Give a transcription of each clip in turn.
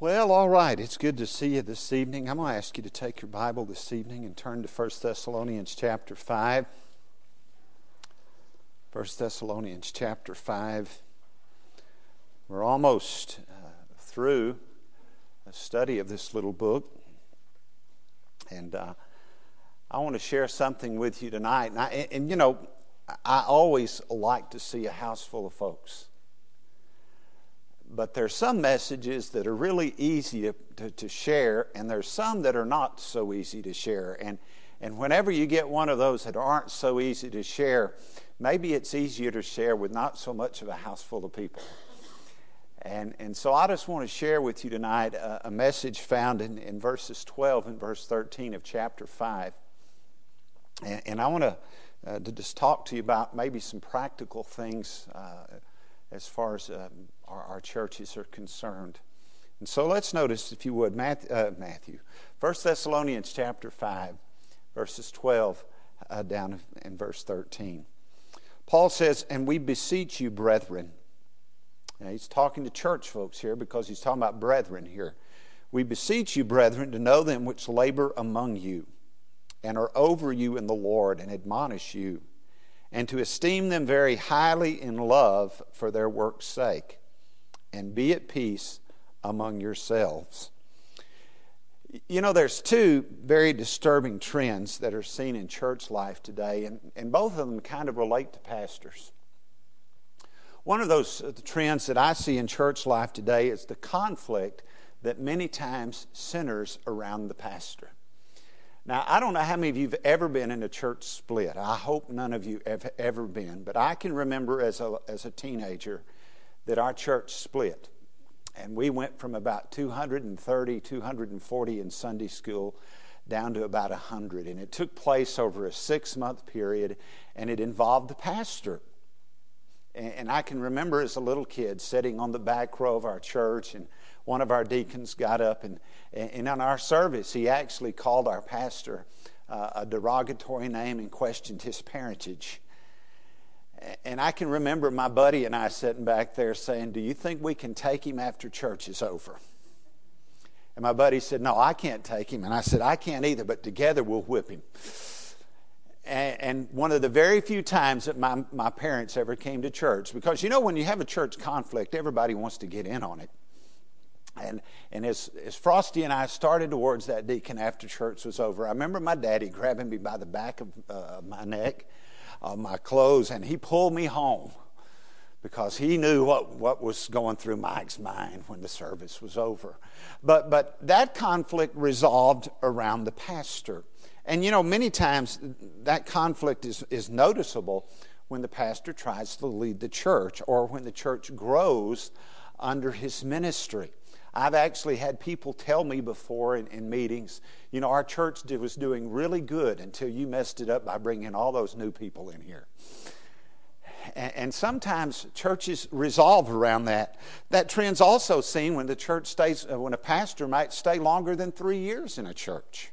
Well, all right. It's good to see you this evening. I'm going to ask you to take your Bible this evening and turn to 1 Thessalonians chapter 5. 1 Thessalonians chapter 5. We're almost uh, through a study of this little book. And uh, I want to share something with you tonight. And, I, and, and you know, I always like to see a house full of folks but there's some messages that are really easy to, to, to, share, and there's some that are not so easy to share. And, and whenever you get one of those that aren't so easy to share, maybe it's easier to share with not so much of a house full of people. And, and so I just want to share with you tonight a, a message found in, in verses 12 and verse 13 of chapter 5. And, and I want to, uh, to just talk to you about maybe some practical things uh, as far as um, our, our, churches are concerned. And so let's notice, if you would, Matthew, uh, Matthew 1 Thessalonians chapter 5, verses 12 uh, down in verse 13. Paul says, And we beseech you, brethren. Now, he's talking to church folks here because he's talking about brethren here. We beseech you, brethren, to know them which labor among you and are over you in the Lord and admonish you and to esteem them very highly in love for their work's sake, and be at peace among yourselves. You know, there's two very disturbing trends that are seen in church life today, and, and both of them kind of relate to pastors. One of those uh, trends that I see in church life today is the conflict that many times centers around the pastor. Now, I don't know how many of you have ever been in a church split. I hope none of you have ever been. But I can remember as a, as a teenager that our church split. And we went from about 230, 240 in Sunday school down to about 100. And it took place over a six month period, and it involved the pastor. And I can remember as a little kid sitting on the back row of our church and one of our deacons got up and, and in our service, he actually called our pastor uh, a derogatory name and questioned his parentage. And I can remember my buddy and I sitting back there saying, Do you think we can take him after church is over? And my buddy said, No, I can't take him. And I said, I can't either, but together we'll whip him. And, one of the very few times that my, my parents ever came to church, because you know, when you have a church conflict, everybody wants to get in on it. And, and as, as Frosty and I started towards that deacon after church was over, I remember my daddy grabbing me by the back of uh, my neck, uh, my clothes, and he pulled me home because he knew what, what was going through Mike's mind when the service was over. But, but that conflict resolved around the pastor. And you know, many times that conflict is, is noticeable when the pastor tries to lead the church or when the church grows under his ministry. I've actually had people tell me before in, in meetings, you know, our church was doing really good until you messed it up by bringing all those new people in here. And, and sometimes churches resolve around that. That trend's also seen when the church stays, uh, when a pastor might stay longer than three years in a church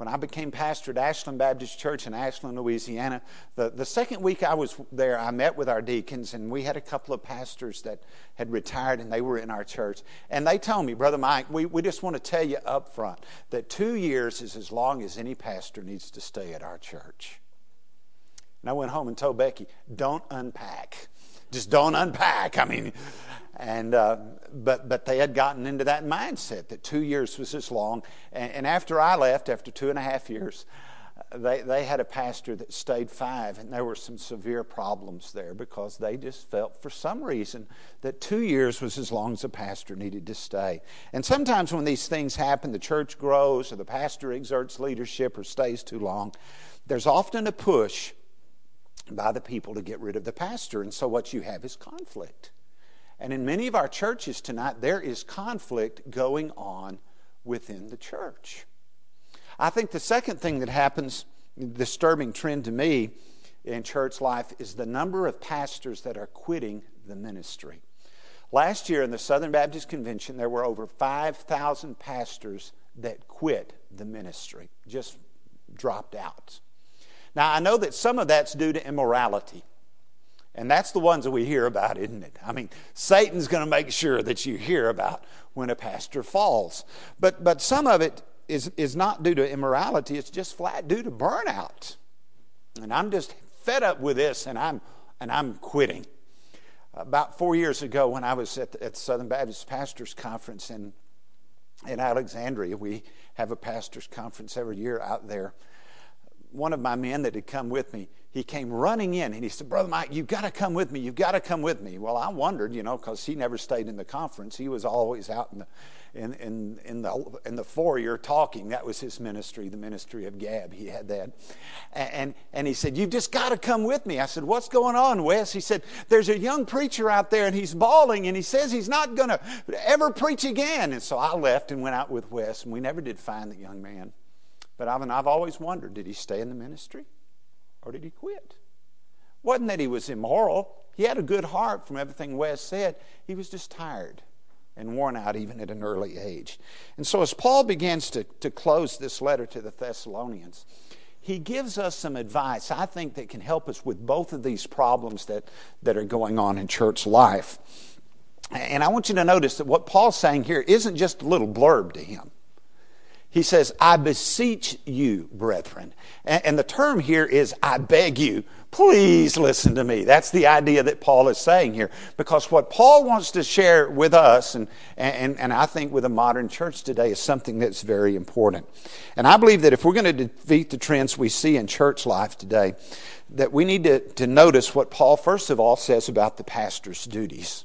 when I became pastor at Ashland Baptist Church in Ashland, Louisiana, the, the second week I was there, I met with our deacons, and we had a couple of pastors that had retired and they were in our church. And they told me, Brother Mike, we, we just want to tell you up front that two years is as long as any pastor needs to stay at our church. And I went home and told Becky, don't unpack. Just don't unpack. I mean, and, uh, but, but they had gotten into that mindset that two years was as long. And, and after I left, after two and a half years, they, they had a pastor that stayed five, and there were some severe problems there because they just felt, for some reason, that two years was as long as a pastor needed to stay. And sometimes when these things happen, the church grows, or the pastor exerts leadership, or stays too long, there's often a push by the people to get rid of the pastor. And so what you have is conflict. And in many of our churches tonight, there is conflict going on within the church. I think the second thing that happens, disturbing trend to me in church life, is the number of pastors that are quitting the ministry. Last year in the Southern Baptist Convention, there were over 5,000 pastors that quit the ministry, just dropped out. Now, I know that some of that's due to immorality. And that's the ones that we hear about, isn't it? I mean, Satan's going to make sure that you hear about when a pastor falls. But, but some of it is, is not due to immorality, it's just flat due to burnout. And I'm just fed up with this and I'm, and I'm quitting. About four years ago, when I was at the, at Southern Baptist Pastors Conference in, in Alexandria, we have a pastors' conference every year out there. One of my men that had come with me, he came running in and he said, Brother Mike, you've got to come with me. You've got to come with me. Well, I wondered, you know, because he never stayed in the conference. He was always out in the, in, in, in, the, in the foyer talking. That was his ministry, the ministry of Gab. He had that. And, and, and he said, You've just got to come with me. I said, What's going on, Wes? He said, There's a young preacher out there and he's bawling and he says he's not going to ever preach again. And so I left and went out with Wes, and we never did find the young man. But I've, I've always wondered did he stay in the ministry? or did he quit? Wasn't that he was immoral. He had a good heart from everything Wes said. He was just tired and worn out even at an early age. And so, as Paul begins to, to close this letter to the Thessalonians, he gives us some advice, I think, that can help us with both of these problems that, that are going on in church life. And I want you to notice that what Paul's saying here isn't just a little blurb to him. He says, I beseech you, brethren. And, the term here is, I beg you, please listen to me. That's the idea that Paul is saying here. Because what Paul wants to share with us, and, and, and I think with the modern church today, is something that's very important. And I believe that if we're going to defeat the trends we see in church life today, that we need to, to notice what Paul, first of all, says about the pastor's duties.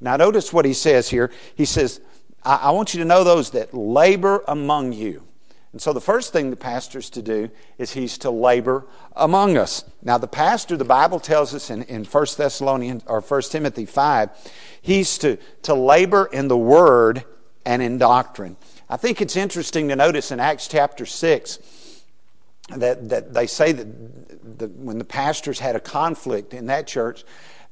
Now, notice what he says here. He says, I, I want you to know those that labor among you. And so the first thing the pastor's to do is he's to labor among us. Now the pastor, the Bible tells us in, in 1 Thessalonians or 1 Timothy 5, he's to, to labor in the word and in doctrine. I think it's interesting to notice in Acts chapter 6 that, that they say that the, when the pastors had a conflict in that church,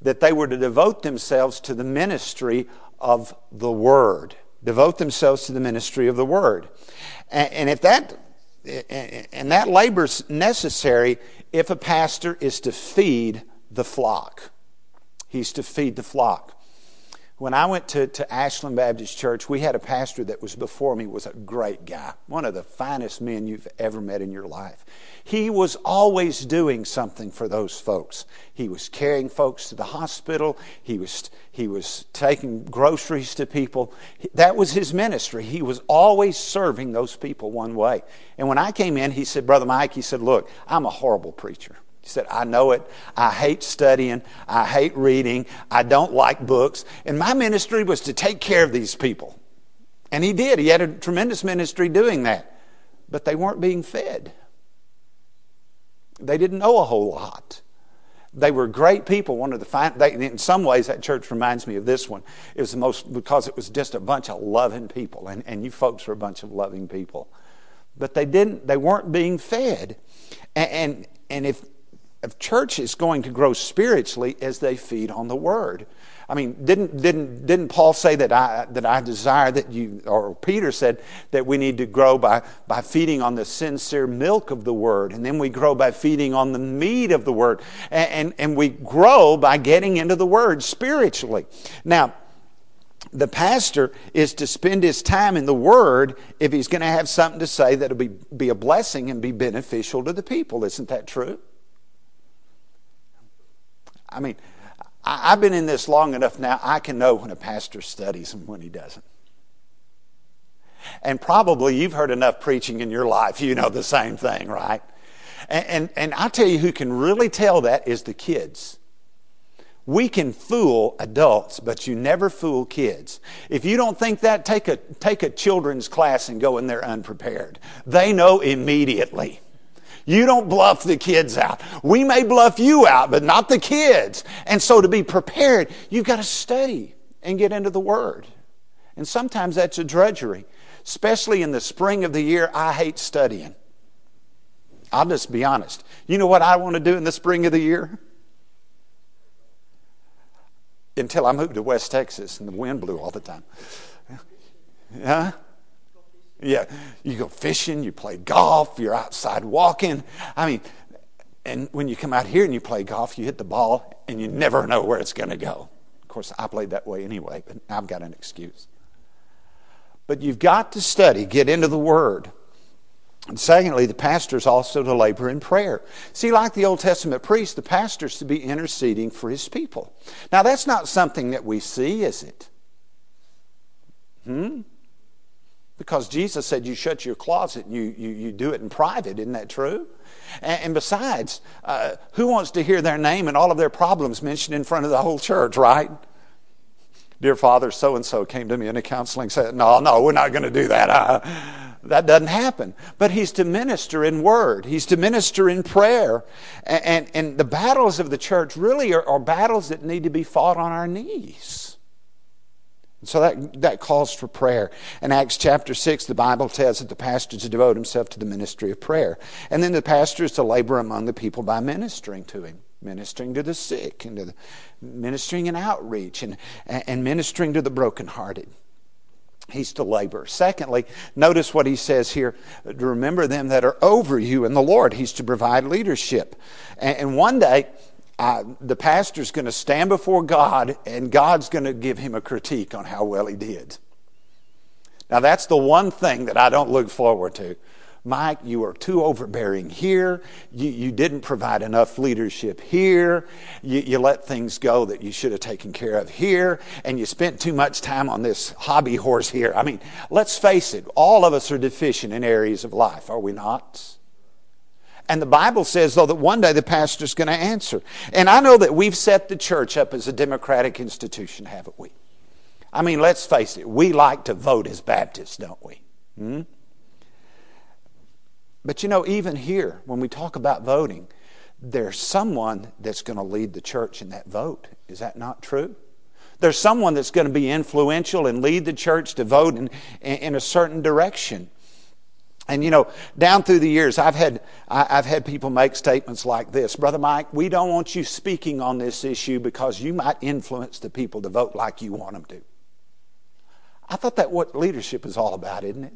that they were to devote themselves to the ministry of the word devote themselves to the ministry of the word. And, if that and that labor's necessary if a pastor is to feed the flock. He's to feed the flock. When I went to, to Ashland Baptist Church, we had a pastor that was before me, was a great guy, one of the finest men you've ever met in your life. He was always doing something for those folks. He was carrying folks to the hospital. He was, he was taking groceries to people. That was his ministry. He was always serving those people one way. And when I came in, he said, Brother Mike, he said, Look, I'm a horrible preacher. He said, I know it. I hate studying. I hate reading. I don't like books. And my ministry was to take care of these people. And he did. He had a tremendous ministry doing that. But they weren't being fed. They didn't know a whole lot. They were great people. One of the fine, they, in some ways, that church reminds me of this one. It was the most because it was just a bunch of loving people, and, and you folks are a bunch of loving people. But they didn't. They weren't being fed, and and, and if church is going to grow spiritually as they feed on the word. I mean, didn't, didn't, didn't Paul say that I, that I desire that you, or Peter said that we need to grow by, by feeding on the sincere milk of the word, and then we grow by feeding on the meat of the word, and, and, and we grow by getting into the word spiritually. Now, the pastor is to spend his time in the Word if he's going to have something to say that'll be, be a blessing and be beneficial to the people. Isn't that true? I mean, I've been in this long enough now, I can know when a pastor studies and when he doesn't. And probably you've heard enough preaching in your life, you know the same thing, right? And, and, and i tell you who can really tell that is the kids. We can fool adults, but you never fool kids. If you don't think that, take a, take a children's class and go in there unprepared. They know immediately. You don't bluff the kids out. We may bluff you out, but not the kids. And so to be prepared, you've got to study and get into the Word. And sometimes that's a drudgery. Especially in the spring of the year, I hate studying. I'll just be honest. You know what I want to do in the spring of the year? Until I moved to West Texas and the wind blew all the time. Huh? Yeah, you go fishing, you play golf, you're outside walking. I mean, and when you come out here and you play golf, you hit the ball and you never know where it's going to go. Of course, I played that way anyway, but I've got an excuse. But you've got to study, get into the Word. And secondly, the pastor is also to labor in prayer. See, like the Old Testament priest, the pastor is to be interceding for his people. Now, that's not something that we see, is it? Hmm? Because Jesus said you shut your closet and you, you, you do it in private. Isn't that true? And, and besides, uh, who wants to hear their name and all of their problems mentioned in front of the whole church, right? Dear Father, so and so came to me in a counseling, said, No, no, we're not going to do that. Uh, that doesn't happen. But he's to minister in word, he's to minister in prayer. And, and, and the battles of the church really are, are battles that need to be fought on our knees. So that, that calls for prayer. In Acts chapter 6, the Bible tells that the pastor is to devote himself to the ministry of prayer. And then the pastor is to labor among the people by ministering to him, ministering to the sick, and to the, ministering in outreach, and, and ministering to the brokenhearted. He's to labor. Secondly, notice what he says here remember them that are over you in the Lord. He's to provide leadership. And, and one day, uh, the pastor's going to stand before God and God's going to give him a critique on how well he did. Now, that's the one thing that I don't look forward to. Mike, you are too overbearing here. You, you didn't provide enough leadership here. You, you let things go that you should have taken care of here. And you spent too much time on this hobby horse here. I mean, let's face it, all of us are deficient in areas of life, are we not? And the Bible says, though, that one day the pastor's going to answer. And I know that we've set the church up as a democratic institution, haven't we? I mean, let's face it, we like to vote as Baptists, don't we? Hmm? But you know, even here, when we talk about voting, there's someone that's going to lead the church in that vote. Is that not true? There's someone that's going to be influential and lead the church to vote in, in a certain direction. And you know, down through the years, I've had, I've had people make statements like this Brother Mike, we don't want you speaking on this issue because you might influence the people to vote like you want them to. I thought that what leadership is all about, isn't it?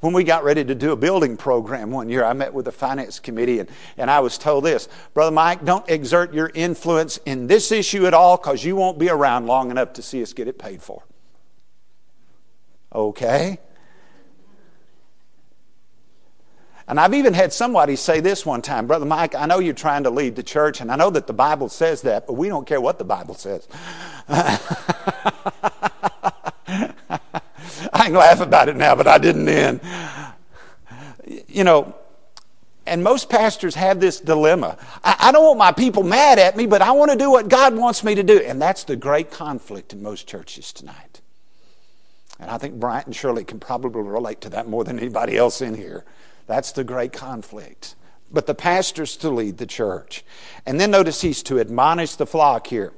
When we got ready to do a building program one year, I met with the finance committee and, and I was told this Brother Mike, don't exert your influence in this issue at all because you won't be around long enough to see us get it paid for. Okay? And I've even had somebody say this one time Brother Mike, I know you're trying to lead the church, and I know that the Bible says that, but we don't care what the Bible says. I can laugh about it now, but I didn't then. You know, and most pastors have this dilemma. I, I, don't want my people mad at me, but I want to do what God wants me to do. And that's the great conflict in most churches tonight. And I think Bryant and Shirley can probably relate to that more than anybody else in here. That's the great conflict. But the pastor's to lead the church. And then notice he's to admonish the flock here.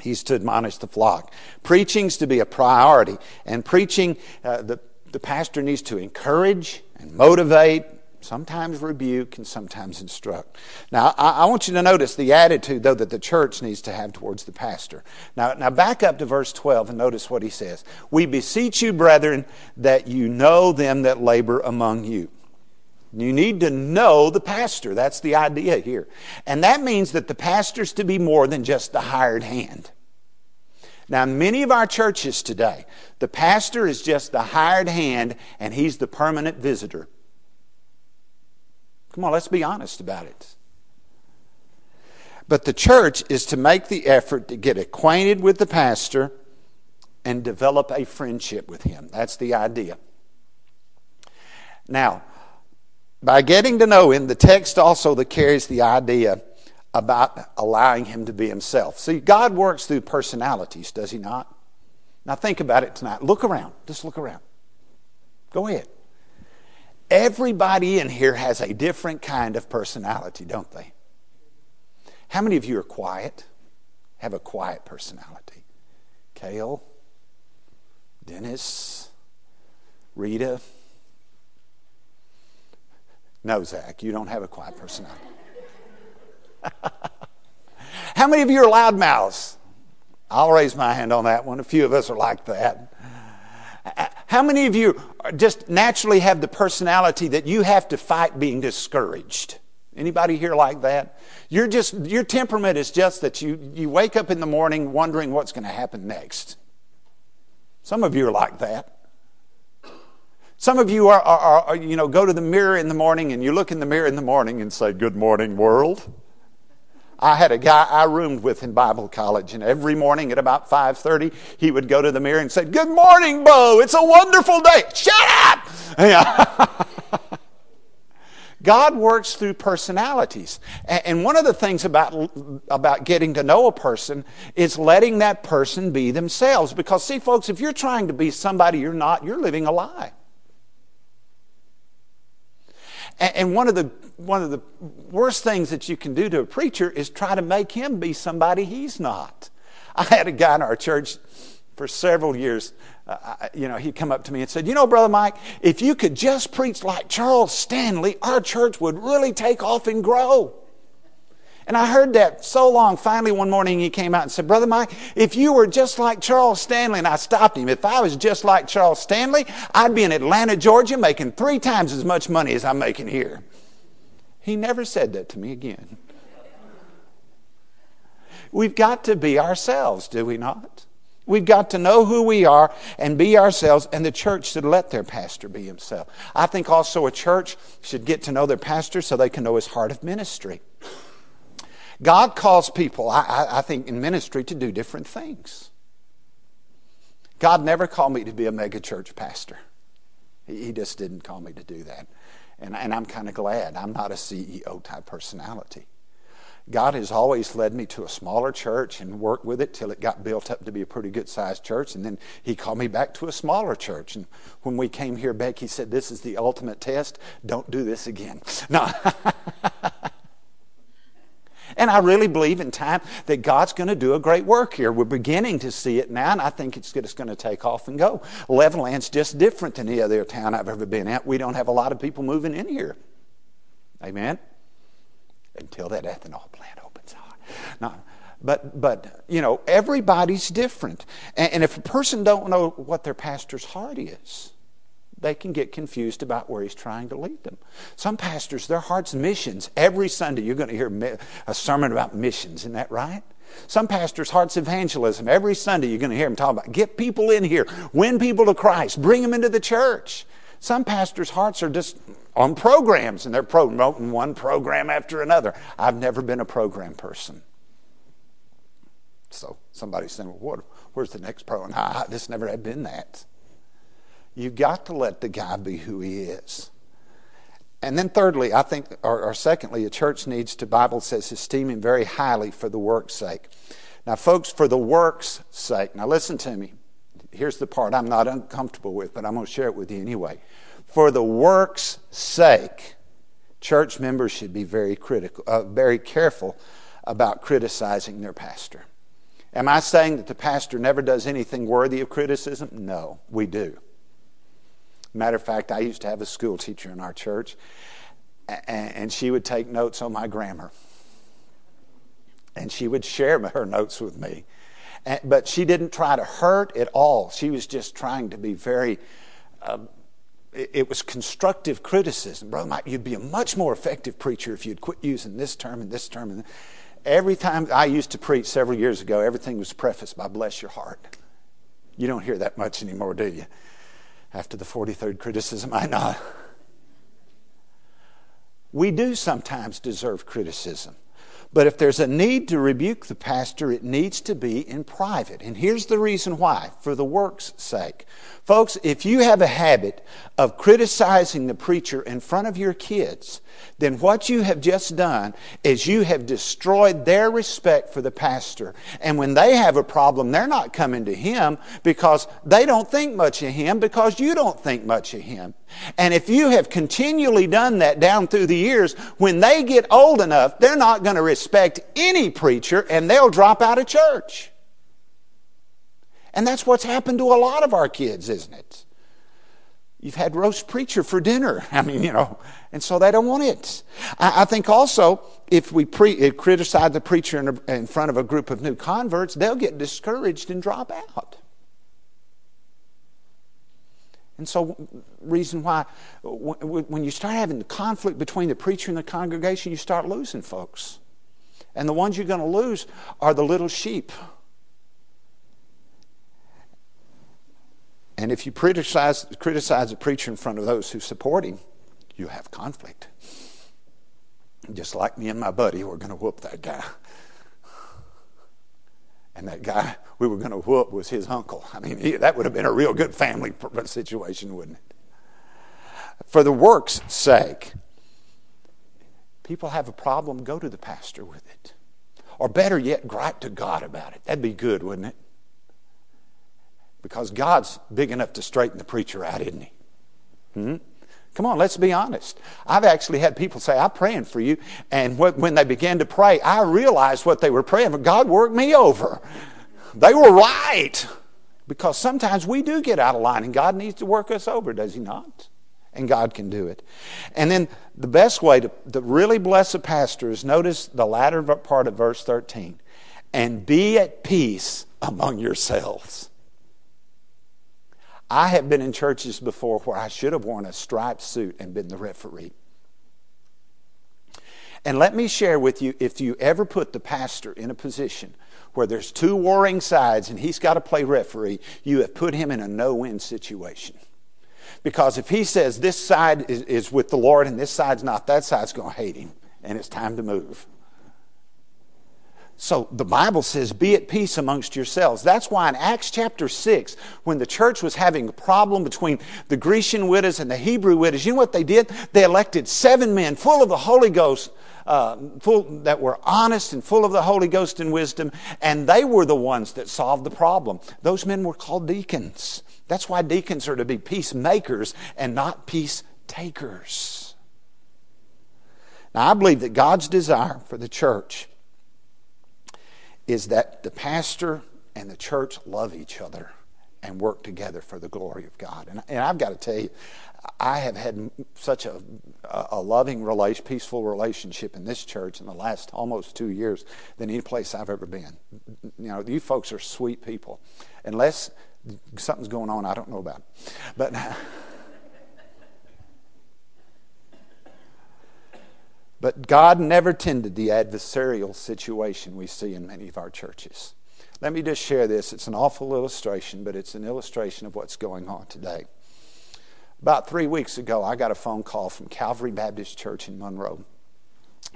He's to admonish the flock. Preaching's to be a priority. And preaching, uh, the, the pastor needs to encourage and motivate, sometimes rebuke, and sometimes instruct. Now, I, I, want you to notice the attitude, though, that the church needs to have towards the pastor. Now, now, back up to verse 12 and notice what he says. We beseech you, brethren, that you know them that labor among you. You need to know the pastor. That's the idea here. And that means that the pastor's to be more than just the hired hand. Now, many of our churches today, the pastor is just the hired hand and he's the permanent visitor. Come on, let's be honest about it. But the church is to make the effort to get acquainted with the pastor and develop a friendship with him. That's the idea. Now, by getting to know him, the text also carries the idea about allowing him to be himself. See, God works through personalities, does he not? Now think about it tonight. Look around. Just look around. Go ahead. Everybody in here has a different kind of personality, don't they? How many of you are quiet? Have a quiet personality? Kale, Dennis, Rita. No, Zach, you don't have a quiet personality. How many of you are loudmouths? I'll raise my hand on that one. A few of us are like that. How many of you just naturally have the personality that you have to fight being discouraged? Anybody here like that? You're just, your temperament is just that you, you wake up in the morning wondering what's going to happen next. Some of you are like that. Some of you are, are, are, you know, go to the mirror in the morning and you look in the mirror in the morning and say, Good morning, world. I had a guy I roomed with in Bible college, and every morning at about 5:30, he would go to the mirror and say, "Good morning, Bo. It's a wonderful day." Shut up. God works through personalities. And one of the things about, about getting to know a person is letting that person be themselves. Because, see, folks, if you're trying to be somebody you're not, you're living a lie. And one of the one of the worst things that you can do to a preacher is try to make him be somebody he's not. I had a guy in our church for several years. Uh, you know, he'd come up to me and said, "You know, brother Mike, if you could just preach like Charles Stanley, our church would really take off and grow." And I heard that so long. Finally, one morning he came out and said, Brother Mike, if you were just like Charles Stanley, and I stopped him, if I was just like Charles Stanley, I'd be in Atlanta, Georgia, making three times as much money as I'm making here. He never said that to me again. We've got to be ourselves, do we not? We've got to know who we are and be ourselves, and the church should let their pastor be himself. I think also a church should get to know their pastor so they can know his heart of ministry. God calls people, I, I, think, in ministry to do different things. God never called me to be a megachurch pastor. He, he just didn't call me to do that. And, and I'm kind of glad I'm not a CEO type personality. God has always led me to a smaller church and worked with it till it got built up to be a pretty good sized church. And then He called me back to a smaller church. And when we came here, Becky said, This is the ultimate test. Don't do this again. No. And I really believe in time that God's going to do a great work here. We're beginning to see it now, and I think it's just going to take off and go. Levelland's just different than any other town I've ever been at. We don't have a lot of people moving in here. Amen? Until that ethanol plant opens. Up. No, but, but, you know, everybody's different. And, and if a person don't know what their pastor's heart is, they can get confused about where he's trying to lead them. Some pastors, their heart's missions. Every Sunday, you're going to hear a sermon about missions. Isn't that right? Some pastors' heart's evangelism. Every Sunday, you're going to hear them talk about get people in here, win people to Christ, bring them into the church. Some pastors' hearts are just on programs, and they're promoting one program after another. I've never been a program person. So somebody's saying, well, what, where's the next program? Just never had been that. You've got to let the guy be who he is. And then, thirdly, I think, or, or, secondly, a church needs to, Bible says, esteem him very highly for the work's sake. Now, folks, for the work's sake, now listen to me. Here's the part I'm not uncomfortable with, but I'm going to share it with you anyway. For the work's sake, church members should be very critical, uh, very careful about criticizing their pastor. Am I saying that the pastor never does anything worthy of criticism? No, we do. Matter of fact, I used to have a school teacher in our church, and she would take notes on my grammar. And she would share her notes with me. But she didn't try to hurt at all. She was just trying to be very, uh, it was constructive criticism. Brother Mike, you'd be a much more effective preacher if you'd quit using this term and this term. And every time I used to preach several years ago, everything was prefaced by bless your heart. You don't hear that much anymore, do you? After the 43rd criticism, I know. We do sometimes deserve criticism. But if there's a need to rebuke the pastor, it needs to be in private. And here's the reason why for the work's sake. Folks, if you have a habit of criticizing the preacher in front of your kids, then what you have just done is you have destroyed their respect for the pastor. And when they have a problem, they're not coming to him because they don't think much of him because you don't think much of him. And if you have continually done that down through the years, when they get old enough, they're not going to respect any preacher and they'll drop out of church. And that's what's happened to a lot of our kids, isn't it? You've had roast preacher for dinner. I mean, you know, and so they don't want it. I, I think also, if we pre- criticize the preacher in, a, in front of a group of new converts, they'll get discouraged and drop out. And so, reason why, when you start having the conflict between the preacher and the congregation, you start losing folks. And the ones you're going to lose are the little sheep. And if you criticize, criticize the preacher in front of those who support him, you have conflict. Just like me and my buddy, we're going to whoop that guy. And that guy we were going to whoop was his uncle. I mean, he, that would have been a real good family situation, wouldn't it? For the work's sake, people have a problem, go to the pastor with it. Or better yet, gripe to God about it. That'd be good, wouldn't it? Because God's big enough to straighten the preacher out, isn't he? Hmm? Come on, let's be honest. I've actually had people say, I'm praying for you. And when they began to pray, I realized what they were praying, but God worked me over. They were right. Because sometimes we do get out of line and God needs to work us over, does He not? And God can do it. And then the best way to, to really bless a pastor is notice the latter part of verse 13 and be at peace among yourselves. I have been in churches before where I should have worn a striped suit and been the referee. And let me share with you if you ever put the pastor in a position where there's two warring sides and he's got to play referee, you have put him in a no win situation. Because if he says this side is, is with the Lord and this side's not, that side's going to hate him and it's time to move. So the Bible says, be at peace amongst yourselves. That's why in Acts chapter 6, when the church was having a problem between the Grecian widows and the Hebrew widows, you know what they did? They elected seven men full of the Holy Ghost, uh, full, that were honest and full of the Holy Ghost and wisdom, and they were the ones that solved the problem. Those men were called deacons. That's why deacons are to be peacemakers and not peace takers. Now, I believe that God's desire for the church is that the pastor and the church love each other and work together for the glory of God. And, and I've got to tell you, I have had such a, a loving, relation, peaceful relationship in this church in the last almost two years than any place I've ever been. You know, you folks are sweet people. Unless something's going on I don't know about. But. But God never tended the adversarial situation we see in many of our churches. Let me just share this. It's an awful illustration, but it's an illustration of what's going on today. About three weeks ago, I got a phone call from Calvary Baptist Church in Monroe.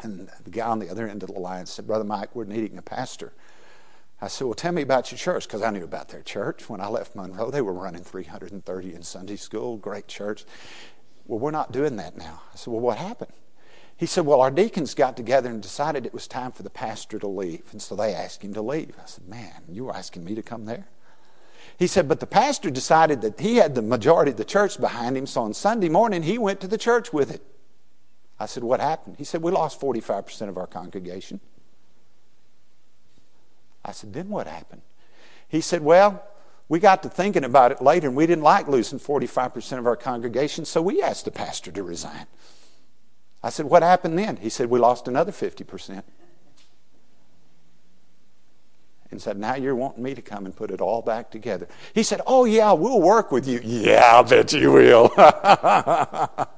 And the guy on the other end of the line said, Brother Mike, we're needing a pastor. I said, Well, tell me about your church, because I knew about their church. When I left Monroe, they were running 330 in Sunday school, great church. Well, we're not doing that now. I said, Well, what happened? He said, Well, our deacons got together and decided it was time for the pastor to leave. And so they asked him to leave. I said, Man, you were asking me to come there? He said, But the pastor decided that he had the majority of the church behind him, so on Sunday morning he went to the church with it. I said, What happened? He said, We lost 45% of our congregation. I said, Then what happened? He said, Well, we got to thinking about it later and we didn't like losing 45% of our congregation, so we asked the pastor to resign. I said, What happened then? He said, We lost another 50%. And said, Now you're wanting me to come and put it all back together. He said, Oh, yeah, we'll work with you. Yeah, I bet you will.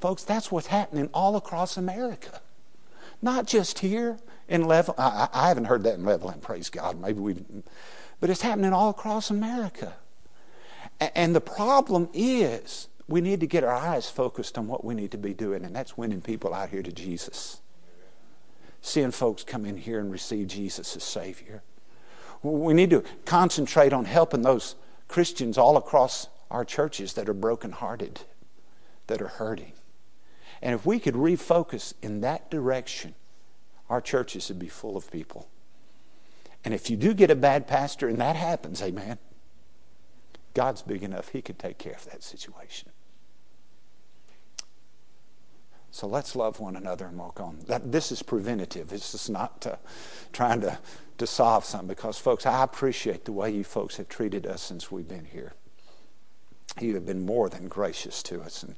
Folks, that's what's happening all across America. Not just here in Level. I, I haven't heard that in Levelland, praise God. Maybe we. But it's happening all across America. And the problem is we need to get our eyes focused on what we need to be doing, and that's winning people out here to Jesus. Seeing folks come in here and receive Jesus as Savior. We need to concentrate on helping those Christians all across our churches that are brokenhearted, that are hurting. And if we could refocus in that direction, our churches would be full of people. And if you do get a bad pastor and that happens, amen, God's big enough, He could take care of that situation. So let's love one another and walk on. That, this is preventative. This is not uh, trying to, to solve something because, folks, I appreciate the way you folks have treated us since we've been here. You have been more than gracious to us. And,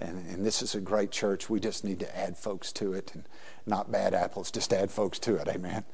and, and this is a great church. We just need to add folks to it and not bad apples, just add folks to it. Amen.